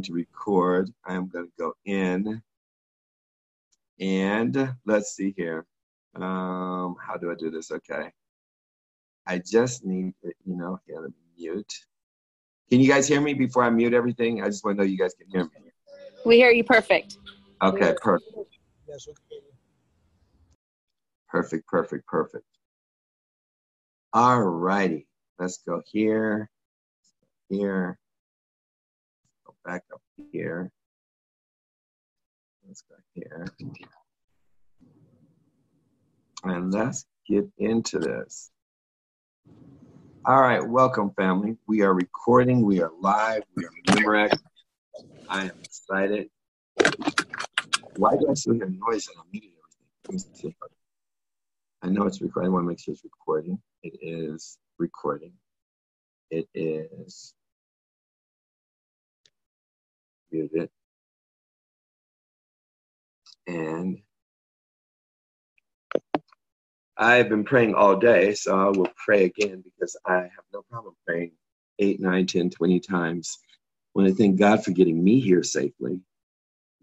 Going to record. I'm going to go in. And let's see here. Um, how do I do this? Okay. I just need, you know, here, let me mute. Can you guys hear me before I mute everything? I just want to know you guys can hear me. We hear you perfect. Okay, perfect. Perfect, perfect, perfect. All righty. Let's go here, here, back up here. Let's go here. And let's get into this. All right, welcome, family. We are recording. We are live. We are Memorex. I am excited. Why do I still hear noise and I'm muting everything? I know it's recording. I want to make sure it's recording. It is recording. It is muted. And I've been praying all day, so I will pray again because I have no problem praying 8, 9, 10, 20 times. I thank God for getting me here safely,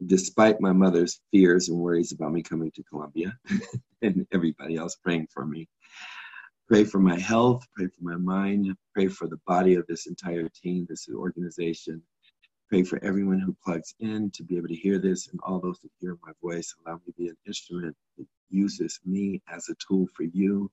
despite my mother's fears and worries about me coming to Columbia and everybody else praying for me. Pray for my health, pray for my mind, pray for the body of this entire team, this organization. Pray for everyone who plugs in to be able to hear this and all those that hear my voice. Allow me to be an instrument that uses me as a tool for you,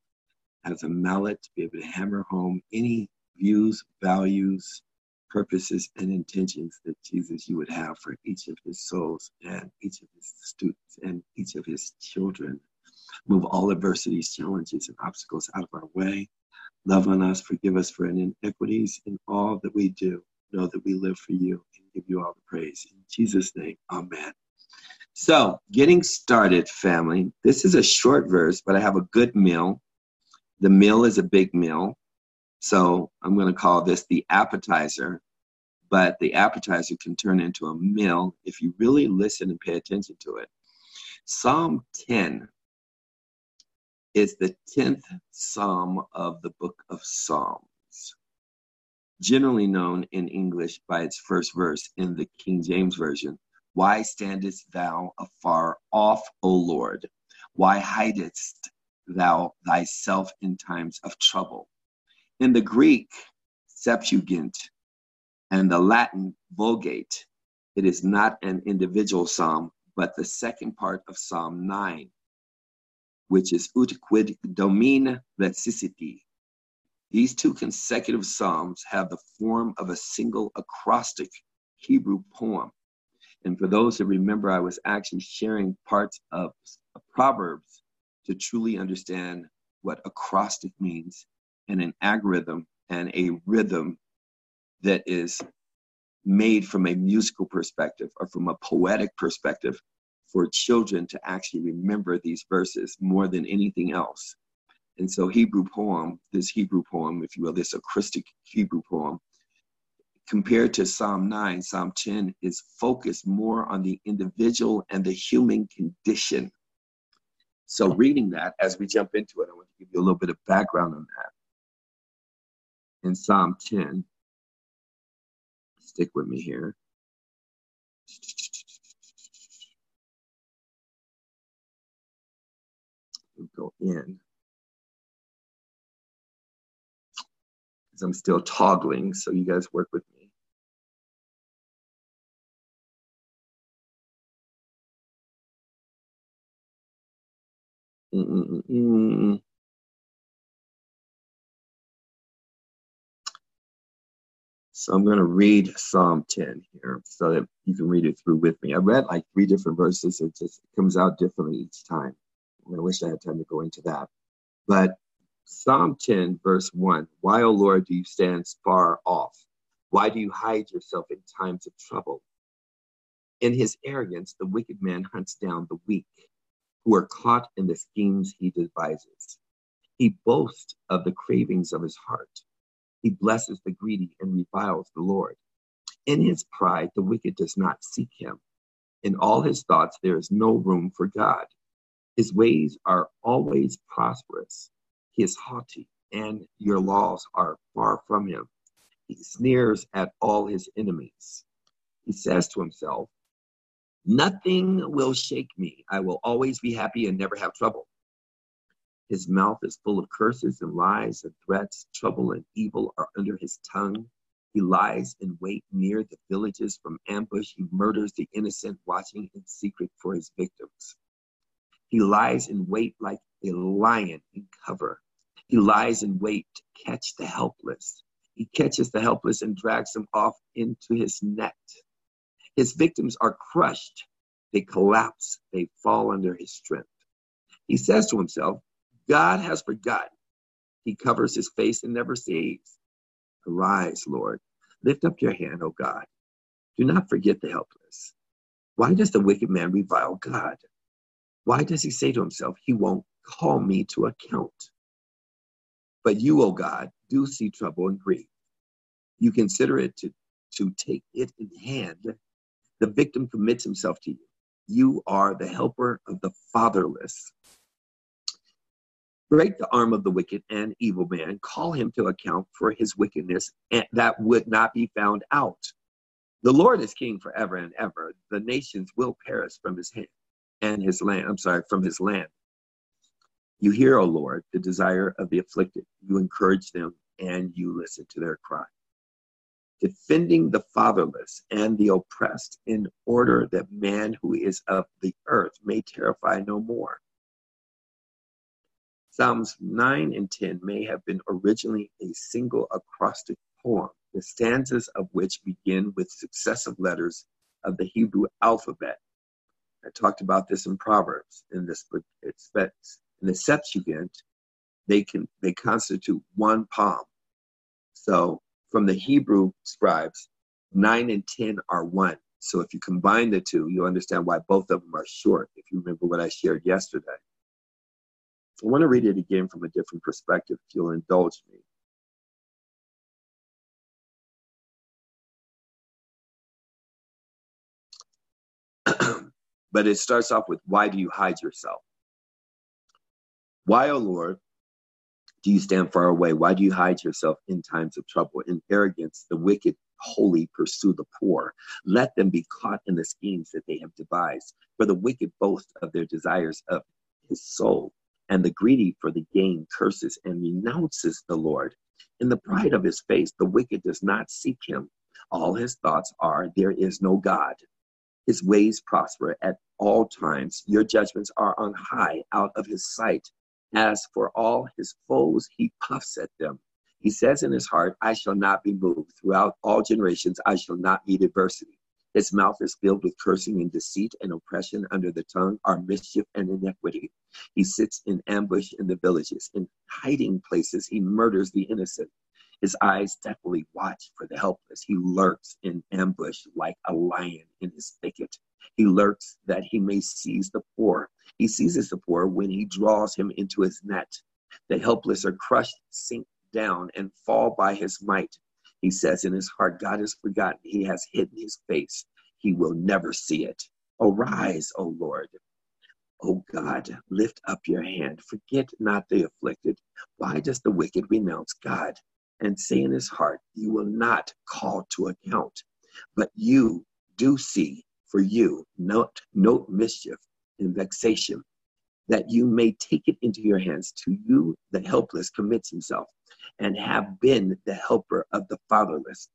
as a mallet to be able to hammer home any views, values, purposes, and intentions that Jesus you would have for each of his souls and each of his students and each of his children. Move all adversities, challenges, and obstacles out of our way. Love on us, forgive us for any iniquities in all that we do. Know that we live for you give you all the praise. In Jesus' name, amen. So, getting started, family. This is a short verse, but I have a good meal. The meal is a big meal. So, I'm going to call this the appetizer. But the appetizer can turn into a meal if you really listen and pay attention to it. Psalm 10 is the 10th psalm of the book of Psalms, generally known in English by its first verse in the King James Version why standest thou afar off, O Lord? Why hidest thou thyself in times of trouble? In the Greek Septuagint and the Latin Vulgate, it is not an individual psalm, but the second part of Psalm 9, which is Ut quid domine vexissiti. These two consecutive psalms have the form of a single acrostic Hebrew poem and for those who remember, I was actually sharing parts of Proverbs to truly understand what acrostic means and an algorithm and a rhythm that is made from a musical perspective or from a poetic perspective for children to actually remember these verses more than anything else. And so, Hebrew poem, this Hebrew poem, if you will, this acrostic Hebrew poem, compared to Psalm 9, Psalm 10 is focused more on the individual and the human condition. So, hmm. reading that as we jump into it, I want to give you a little bit of background on that. In Psalm 10, stick with me here. We'll go in. Because I'm still toggling, so you guys work with me. Mm-mm-mm. So I'm going to read Psalm 10 here so that you can read it through with me. I read like three different verses. It just comes out differently each time. I wish I had time to go into that. But Psalm 10, verse 1 Why, O Lord, do you stand far off? Why do you hide yourself in times of trouble? In his arrogance, the wicked man hunts down the weak who are caught in the schemes he devises. He boasts of the cravings of his heart. He blesses the greedy and reviles the Lord. In his pride, the wicked does not seek him. In all his thoughts, there is no room for God. His ways are always prosperous. He is haughty, and your laws are far from him. He sneers at all his enemies. He says to himself, Nothing will shake me. I will always be happy and never have trouble. His mouth is full of curses and lies and threats. Trouble and evil are under his tongue. He lies in wait near the villages from ambush. He murders the innocent, watching in secret for his victims. He lies in wait like a lion in cover. He lies in wait to catch the helpless. He catches the helpless and drags them off into his net. His victims are crushed. They collapse. They fall under his strength. He says to himself, God has forgotten. He covers his face and never sees. Arise, Lord. Lift up your hand, O God. Do not forget the helpless. Why does the wicked man revile God? Why does he say to himself, He won't call me to account? But you, O God, do see trouble and grief. You consider it to, to take it in hand. The victim commits himself to you. You are the helper of the fatherless. Break the arm of the wicked and evil man. Call him to account for his wickedness and that would not be found out. The Lord is king forever and ever. The nations will perish from his hand and his land. I'm sorry, from his land. You hear, O Lord, the desire of the afflicted. You encourage them and you listen to their cry. Defending the fatherless and the oppressed in order that man who is of the earth may terrify no more. Psalms 9 and 10 may have been originally a single acrostic poem, the stanzas of which begin with successive letters of the Hebrew alphabet. I talked about this in Proverbs in this in the Septuagint, they can they constitute one palm. So from the Hebrew scribes, nine and ten are one. So if you combine the two, you'll understand why both of them are short. If you remember what I shared yesterday. I want to read it again from a different perspective, if you'll indulge me. but it starts off with, Why do you hide yourself? Why, O oh Lord, do you stand far away? Why do you hide yourself in times of trouble? In arrogance, the wicked wholly pursue the poor. Let them be caught in the schemes that they have devised. For the wicked boast of their desires of his soul, and the greedy for the gain curses and renounces the Lord. In the pride of his face, the wicked does not seek him. All his thoughts are, There is no God. His ways prosper at all times. Your judgments are on high, out of his sight. As for all his foes, he puffs at them. He says in his heart, I shall not be moved. Throughout all generations, I shall not meet adversity. His mouth is filled with cursing and deceit and oppression. Under the tongue are mischief and iniquity. He sits in ambush in the villages. In hiding places, he murders the innocent. His eyes definitely watch for the helpless. He lurks in ambush like a lion in his thicket. He lurks that he may seize the poor. He seizes the poor when he draws him into his net. The helpless are crushed, sink down, and fall by his might. He says in his heart, God has forgotten. He has hidden his face. He will never see it. Arise, O Lord. O God, lift up your hand. Forget not the afflicted. Why does the wicked renounce God and say in his heart, You will not call to account? But you do see for you, note, note mischief and vexation, that you may take it into your hands. To you, the helpless commits himself, and have been the helper of the fatherless.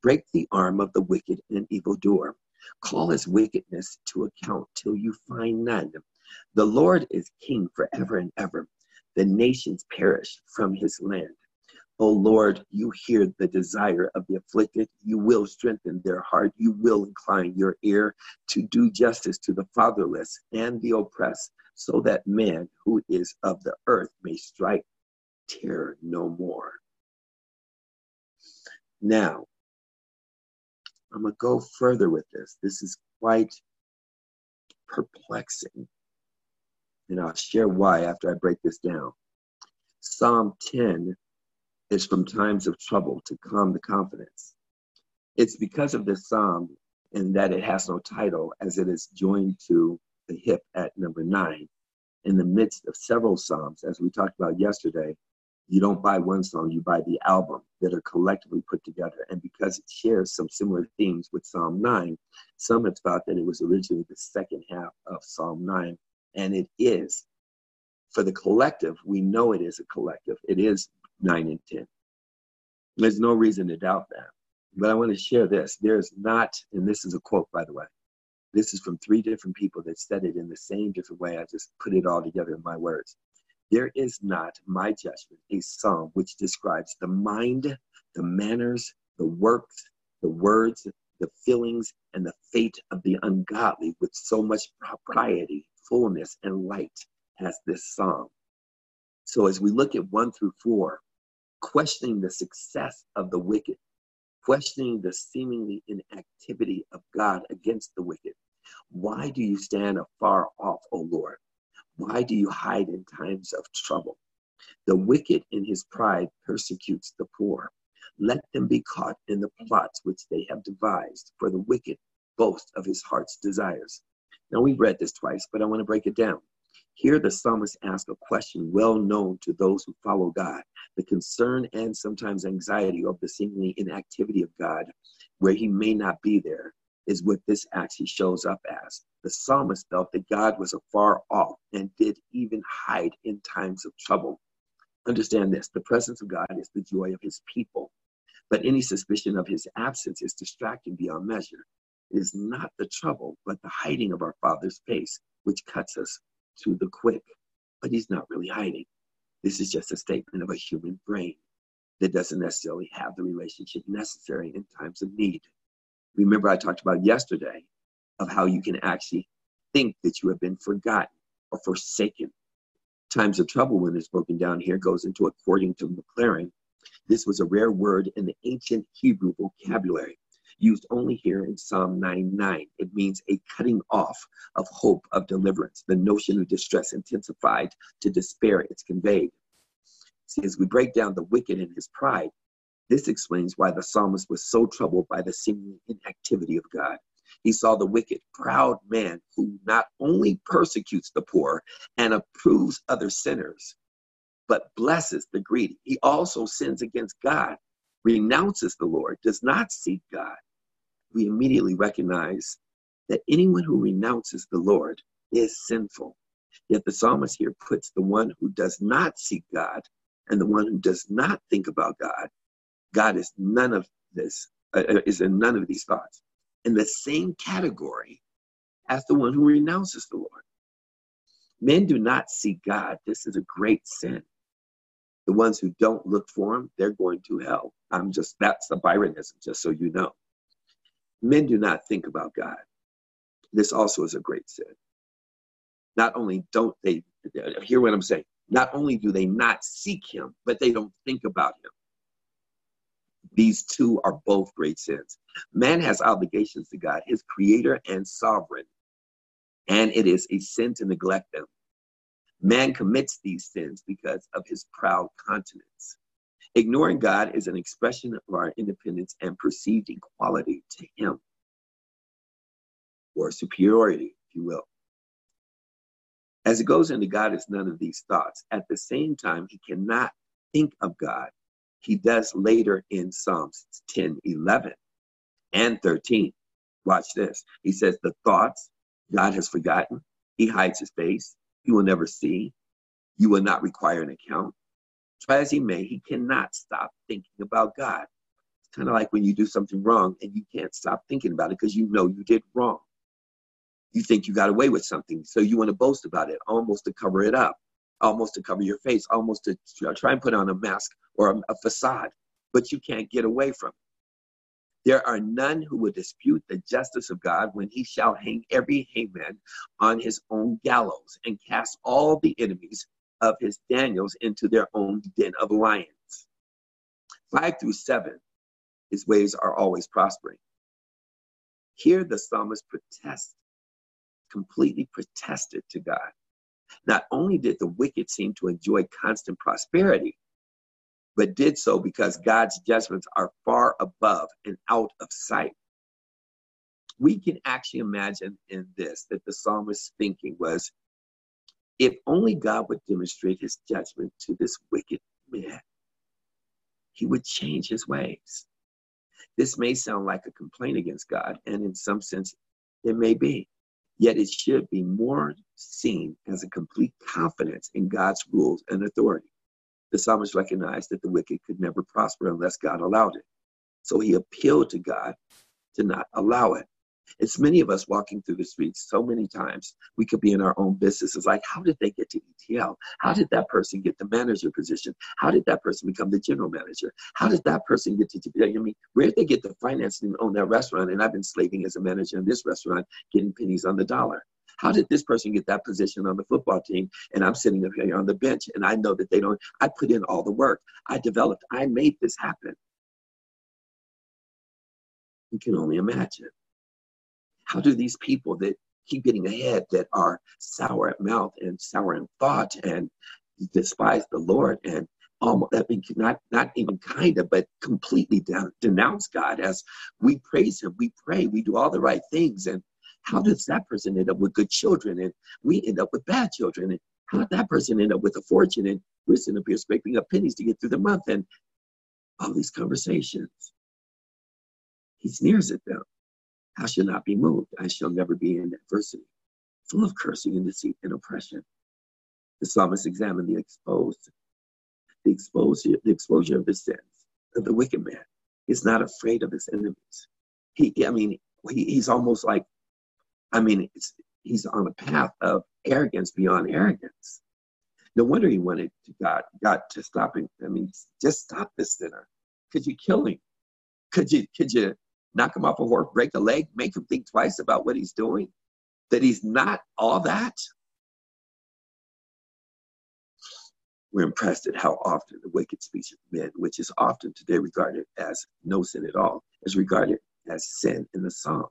Break the arm of the wicked and evildoer. Call his wickedness to account till you find none. The Lord is king forever and ever. The nations perish from his land. O Lord, you hear the desire of the afflicted. You will strengthen their heart. You will incline your ear to do justice to the fatherless and the oppressed, so that man who is of the earth may strike terror no more. Now, I'm going to go further with this. This is quite perplexing. And I'll share why after I break this down. Psalm 10 is from times of trouble to calm the confidence. It's because of this psalm and that it has no title as it is joined to the hip at number nine in the midst of several psalms, as we talked about yesterday, You don't buy one song, you buy the album that are collectively put together. And because it shares some similar themes with Psalm 9, some have thought that it was originally the second half of Psalm 9. And it is. For the collective, we know it is a collective. It is 9 and 10. There's no reason to doubt that. But I want to share this. There's not, and this is a quote, by the way. This is from three different people that said it in the same different way. I just put it all together in my words. There is not, my judgment, a psalm which describes the mind, the manners, the works, the words, the feelings, and the fate of the ungodly with so much propriety, fullness, and light as this psalm. So as we look at one through four, questioning the success of the wicked, questioning the seemingly inactivity of God against the wicked. Why do you stand afar off, O Lord? Why do you hide in times of trouble? The wicked in his pride persecutes the poor. Let them be caught in the plots which they have devised, for the wicked boast of his heart's desires. Now, we've read this twice, but I want to break it down. Here, the psalmist asks a question well known to those who follow God the concern and sometimes anxiety of the seemingly inactivity of God, where he may not be there, is what this actually shows up as. The psalmist felt that God was afar off and did even hide in times of trouble. Understand this the presence of God is the joy of his people, but any suspicion of his absence is distracting beyond measure. It is not the trouble, but the hiding of our Father's face, which cuts us to the quick, but he's not really hiding. This is just a statement of a human brain that doesn't necessarily have the relationship necessary in times of need. Remember, I talked about yesterday of how you can actually think that you have been forgotten or forsaken. Times of trouble, when it's broken down here, goes into according to Maclaren. This was a rare word in the ancient Hebrew vocabulary used only here in Psalm 99. It means a cutting off of hope of deliverance. The notion of distress intensified to despair, it's conveyed. See, as we break down the wicked and his pride, this explains why the psalmist was so troubled by the seeming inactivity of God. He saw the wicked, proud man who not only persecutes the poor and approves other sinners, but blesses the greedy. He also sins against God, renounces the Lord, does not seek God, we immediately recognize that anyone who renounces the Lord is sinful. Yet the psalmist here puts the one who does not seek God and the one who does not think about God, God is none of this, uh, uh is in none of these thoughts, in the same category as the one who renounces the Lord. Men do not seek God. This is a great sin. The ones who don't look for him, they're going to hell. I'm just, that's the Byronism, just so you know. Men do not think about God. This also is a great sin. Not only don't they hear what I'm saying, not only do they not seek him, but they don't think about him. These two are both great sins. Man has obligations to God, his creator and sovereign, and it is a sin to neglect them. Man commits these sins because of his proud continence. Ignoring God is an expression of our independence and perceived equality to Him, or superiority, if you will. As it goes into God is none of these thoughts. At the same time, he cannot think of God. He does later in Psalms 10, 11, and 13. Watch this. He says, The thoughts God has forgotten, he hides his face, he will never see, you will not require an account. Try as he may, he cannot stop thinking about God. It's kind of like when you do something wrong and you can't stop thinking about it because you know you did wrong. You think you got away with something, so you want to boast about it, almost to cover it up, almost to cover your face, almost to try and put on a mask or a, a facade, but you can't get away from it. There are none who will dispute the justice of God when he shall hang every hangman on his own gallows and cast all the enemies of his Daniels into their own den of lions. Five through seven, his ways are always prospering. Here the psalmist protests, completely protested to God. Not only did the wicked seem to enjoy constant prosperity, but did so because God's judgments are far above and out of sight. We can actually imagine in this that the psalmist's thinking was if only God would demonstrate his judgment to this wicked man, he would change his ways. This may sound like a complaint against God, and in some sense, it may be. Yet it should be more seen as a complete confidence in God's rules and authority. The psalmist recognized that the wicked could never prosper unless God allowed it. So he appealed to God to not allow it. It's many of us walking through the streets so many times. We could be in our own businesses. Like, how did they get to ETL? How did that person get the manager position? How did that person become the general manager? How did that person get to, I mean, where did they get the financing own that restaurant? And I've been slaving as a manager in this restaurant, getting pennies on the dollar. How did this person get that position on the football team? And I'm sitting up here on the bench and I know that they don't, I put in all the work. I developed, I made this happen. You can only imagine. How do these people that keep getting ahead, that are sour at mouth and sour in thought and despise the Lord and almost that means not not even kind of, but completely denounce God as we praise Him, we pray, we do all the right things, and how does that person end up with good children and we end up with bad children? And how did that person end up with a fortune and we're sitting up here scraping up pennies to get through the month and all these conversations. He sneers at them. I shall not be moved. I shall never be in adversity, full of cursing and deceit and oppression. The psalmist examined the exposed, the exposure, the exposure of the sins of the wicked man. He's not afraid of his enemies. He, I mean, he, he's almost like, I mean, he's on a path of arrogance beyond arrogance. No wonder he wanted to God, God to stop him. I mean, just stop this sinner. Could you kill him? Could you, could you knock him off a horse, break a leg, make him think twice about what he's doing, that he's not all that. We're impressed at how often the wicked speech of men, which is often today regarded as no sin at all, is regarded as sin in the Psalms.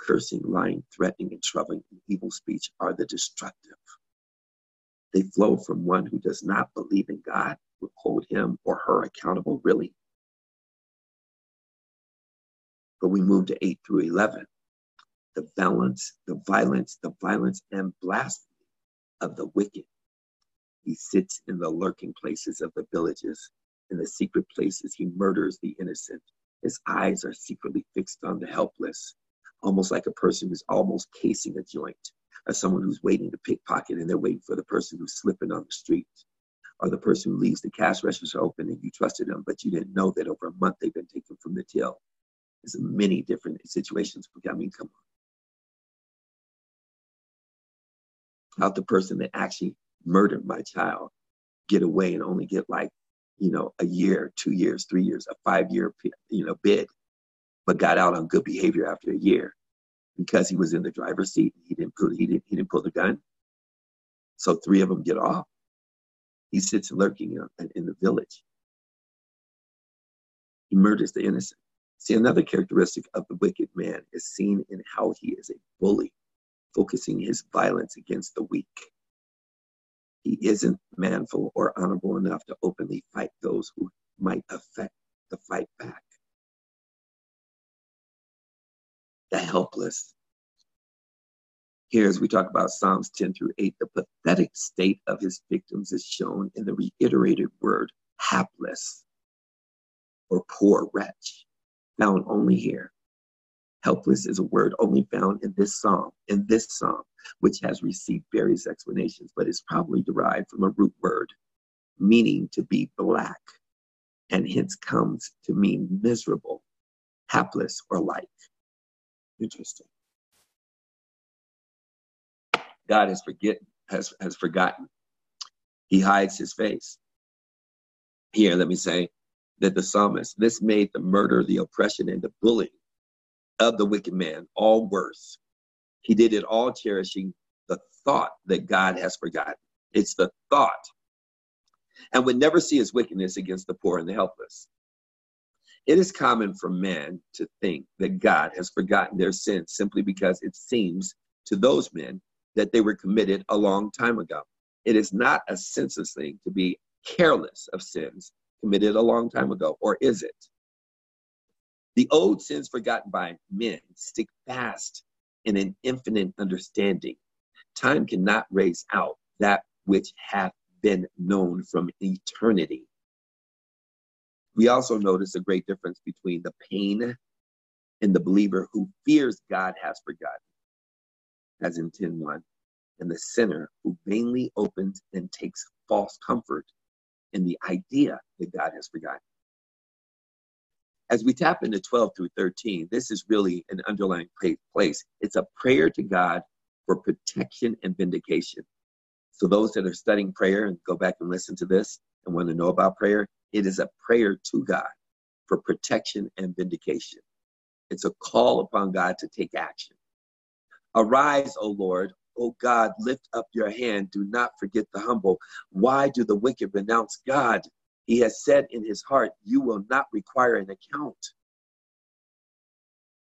Cursing, lying, threatening, and troubling and evil speech are the destructive. They flow from one who does not believe in God, will hold him or her accountable, really, but we move to 8 through 11. The violence, the violence, the violence and blasphemy of the wicked. He sits in the lurking places of the villages. In the secret places, he murders the innocent. His eyes are secretly fixed on the helpless, almost like a person who's almost casing a joint, or someone who's waiting to pickpocket and they're waiting for the person who's slipping on the street, or the person who leaves the cash register open and you trusted them, but you didn't know that over a month they've been taken from the till. There's many different situations. I mean, come on. How the person that actually murdered my child get away and only get like, you know, a year, two years, three years, a five year, you know, bid, but got out on good behavior after a year because he was in the driver's seat. He didn't pull, he didn't, he didn't pull the gun. So three of them get off. He sits lurking in, in the village. He murders the innocent. See, another characteristic of the wicked man is seen in how he is a bully, focusing his violence against the weak. He isn't manful or honorable enough to openly fight those who might affect the fight back. The helpless. Here, as we talk about Psalms 10 through 8, the pathetic state of his victims is shown in the reiterated word hapless or poor wretch found only here. Helpless is a word only found in this psalm, in this psalm, which has received various explanations, but is probably derived from a root word meaning to be black, and hence comes to mean miserable, hapless, or like. Interesting. God has forget has, has forgotten. He hides his face. Here, let me say, that the psalmist, this made the murder, the oppression, and the bullying of the wicked man all worse. He did it all cherishing the thought that God has forgotten. It's the thought. And would never see his wickedness against the poor and the helpless. It is common for men to think that God has forgotten their sins simply because it seems to those men that they were committed a long time ago. It is not a senseless thing to be careless of sins committed a long time ago, or is it? The old sins forgotten by men stick fast in an infinite understanding. Time cannot raise out that which hath been known from eternity. We also notice a great difference between the pain and the believer who fears God has forgotten, as in 10.1, and the sinner who vainly opens and takes false comfort in the idea that God has forgotten. As we tap into 12 through 13, this is really an underlying place. It's a prayer to God for protection and vindication. So, those that are studying prayer and go back and listen to this and want to know about prayer, it is a prayer to God for protection and vindication. It's a call upon God to take action. Arise, O Lord. O God, lift up your hand. Do not forget the humble. Why do the wicked renounce God? He has said in his heart, You will not require an account.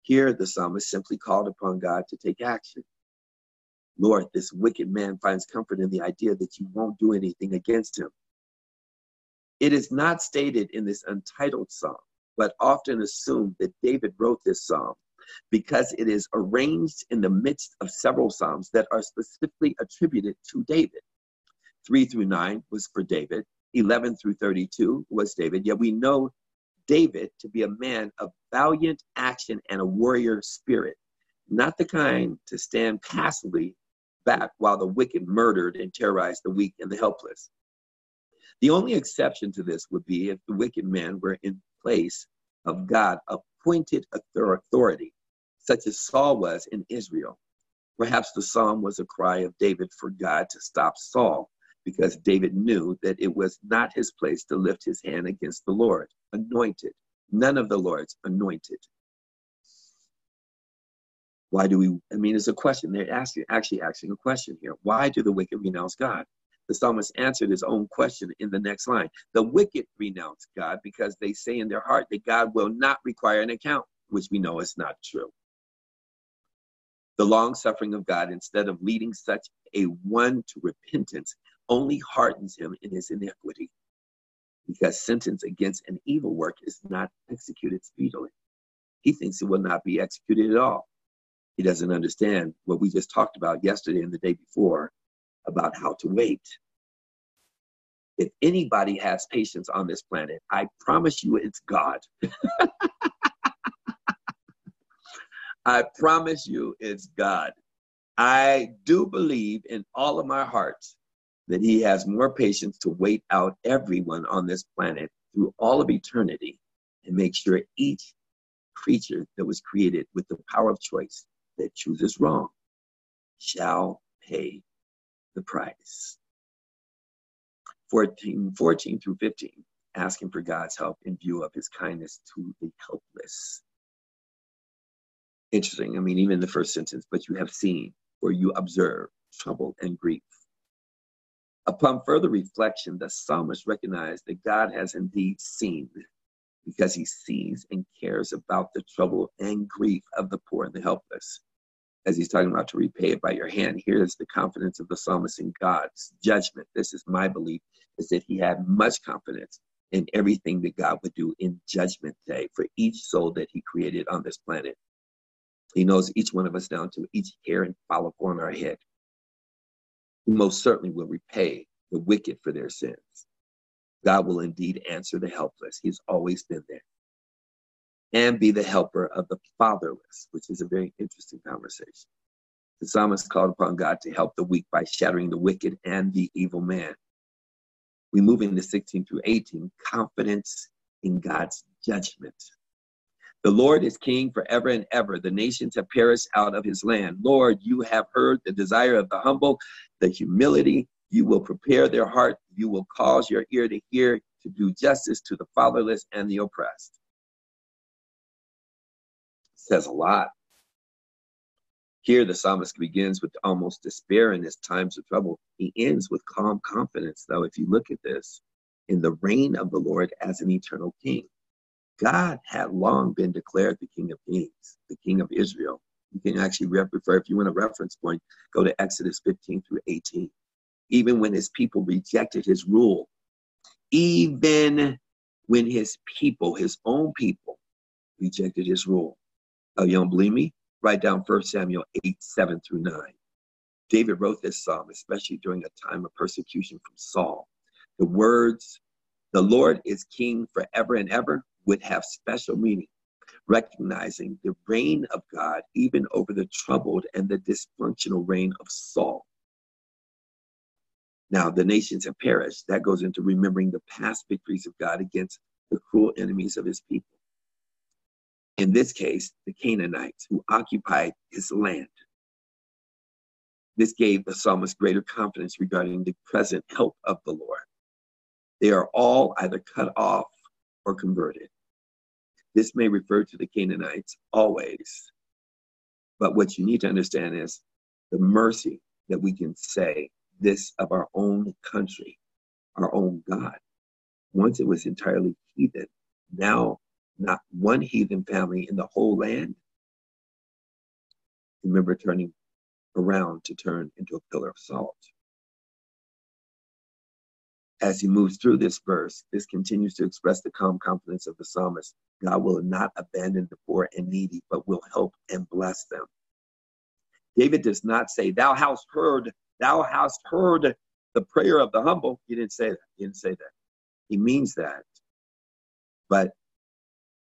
Here, the psalmist simply called upon God to take action. Lord, this wicked man finds comfort in the idea that you won't do anything against him. It is not stated in this untitled psalm, but often assumed that David wrote this psalm because it is arranged in the midst of several psalms that are specifically attributed to David. 3 through 9 was for David, 11 through 32 was David, yet we know David to be a man of valiant action and a warrior spirit, not the kind to stand passively back while the wicked murdered and terrorized the weak and the helpless. The only exception to this would be if the wicked man were in place of God appointed authority, such as Saul was in Israel. Perhaps the psalm was a cry of David for God to stop Saul, because David knew that it was not his place to lift his hand against the Lord, anointed, none of the Lord's anointed. Why do we? I mean, it's a question. They're asking, actually asking a question here. Why do the wicked renounce God? The psalmist answered his own question in the next line. The wicked renounce God because they say in their heart that God will not require an account, which we know is not true. The long suffering of God, instead of leading such a one to repentance, only hardens him in his iniquity, because sentence against an evil work is not executed speedily. He thinks it will not be executed at all. He doesn't understand what we just talked about yesterday and the day before about how to wait. If anybody has patience on this planet, I promise you it's God. I promise you it's God. I do believe in all of my heart that He has more patience to wait out everyone on this planet through all of eternity and make sure each creature that was created with the power of choice that chooses wrong shall pay the price. 14, 14 through 15, asking for God's help in view of his kindness to the helpless. Interesting. I mean, even in the first sentence, but you have seen or you observe trouble and grief. Upon further reflection, the psalmist recognized that God has indeed seen because he sees and cares about the trouble and grief of the poor and the helpless as he's talking about to repay it by your hand. Here's the confidence of the psalmist in God's judgment. This is my belief, is that he had much confidence in everything that God would do in judgment day for each soul that he created on this planet. He knows each one of us down to each hair and follicle on our head. He most certainly will repay the wicked for their sins. God will indeed answer the helpless. He's always been there and be the helper of the fatherless, which is a very interesting conversation. The psalmist called upon God to help the weak by shattering the wicked and the evil man. We move into 16 through 18, confidence in God's judgment. The Lord is king forever and ever. The nations have perished out of his land. Lord, you have heard the desire of the humble, the humility. You will prepare their heart. You will cause your ear to hear, to do justice to the fatherless and the oppressed says a lot. Here, the psalmist begins with almost despair in his times of trouble. He ends with calm confidence, though, if you look at this, in the reign of the Lord as an eternal king. God had long been declared the King of Kings, the King of Israel. You can actually refer, if you want a reference point, go to Exodus 15 through 18. Even when his people rejected his rule, even when his people, his own people, rejected his rule, Oh, you don't believe me? Write down 1 Samuel 8, 7 through 9. David wrote this psalm, especially during a time of persecution from Saul. The words The Lord is king forever and ever would have special meaning, recognizing the reign of God even over the troubled and the dysfunctional reign of Saul. Now, the nations have perished. That goes into remembering the past victories of God against the cruel enemies of his people. In this case, the Canaanites who occupied his land. This gave the psalmist greater confidence regarding the present help of the Lord. They are all either cut off or converted. This may refer to the Canaanites always. But what you need to understand is the mercy that we can say this of our own country, our own God. Once it was entirely heathen, now not one heathen family in the whole land. Remember turning around to turn into a pillar of salt. As he moves through this verse, this continues to express the calm confidence of the psalmist. God will not abandon the poor and needy, but will help and bless them. David does not say, Thou hast heard, thou hast heard the prayer of the humble. He didn't say that. He didn't say that. He means that. But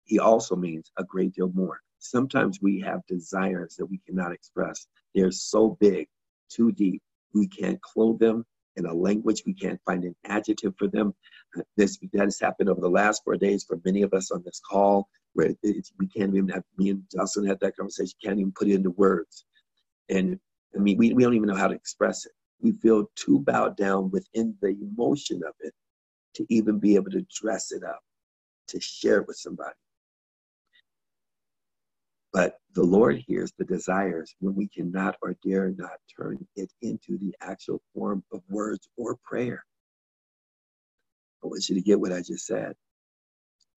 he also means a great deal more. Sometimes we have desires that we cannot express. They're so big, too deep. We can't clothe them in a language. We can't find an adjective for them. Uh, this that has happened over the last four days for many of us on this call, where we can't even have me and Jocelyn had that conversation. Can't even put it into words. And I mean, we, we don't even know how to express it. We feel too bowed down within the emotion of it to even be able to dress it up, to share it with somebody. But the Lord hears the desires when we cannot or dare not turn it into the actual form of words or prayer. I want you to get what I just said.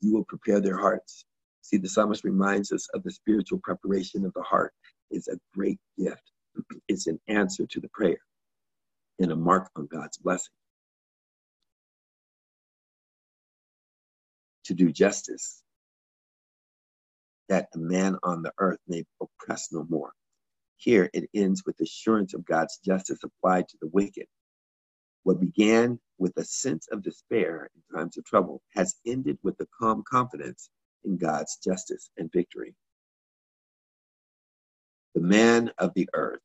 You will prepare their hearts. See, the psalmist reminds us of the spiritual preparation of the heart is a great gift. It's an answer to the prayer and a mark on God's blessing. To do justice, that the man on the earth may oppress no more. Here it ends with assurance of God's justice applied to the wicked. What began with a sense of despair in times of trouble has ended with a calm confidence in God's justice and victory. The man of the earth,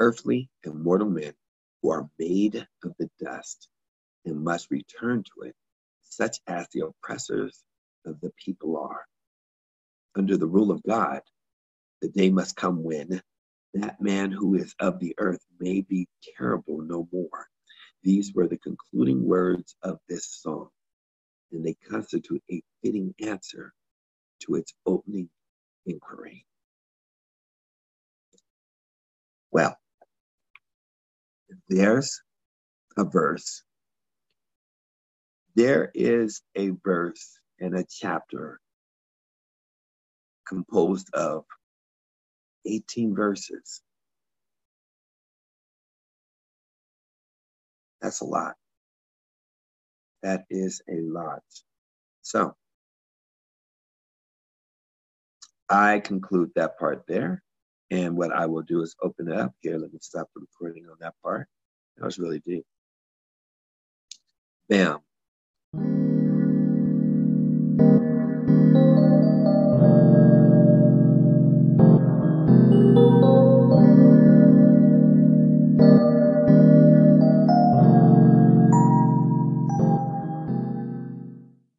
earthly and mortal men who are made of the dust and must return to it, such as the oppressors of the people are under the rule of God, the day must come when that man who is of the earth may be terrible no more. These were the concluding words of this song, and they constitute a fitting answer to its opening inquiry. Well, there's a verse. There is a verse and a chapter composed of 18 verses. That's a lot. That is a lot. So I conclude that part there. And what I will do is open it up here. Let me stop the recording on that part. That was really deep. Bam.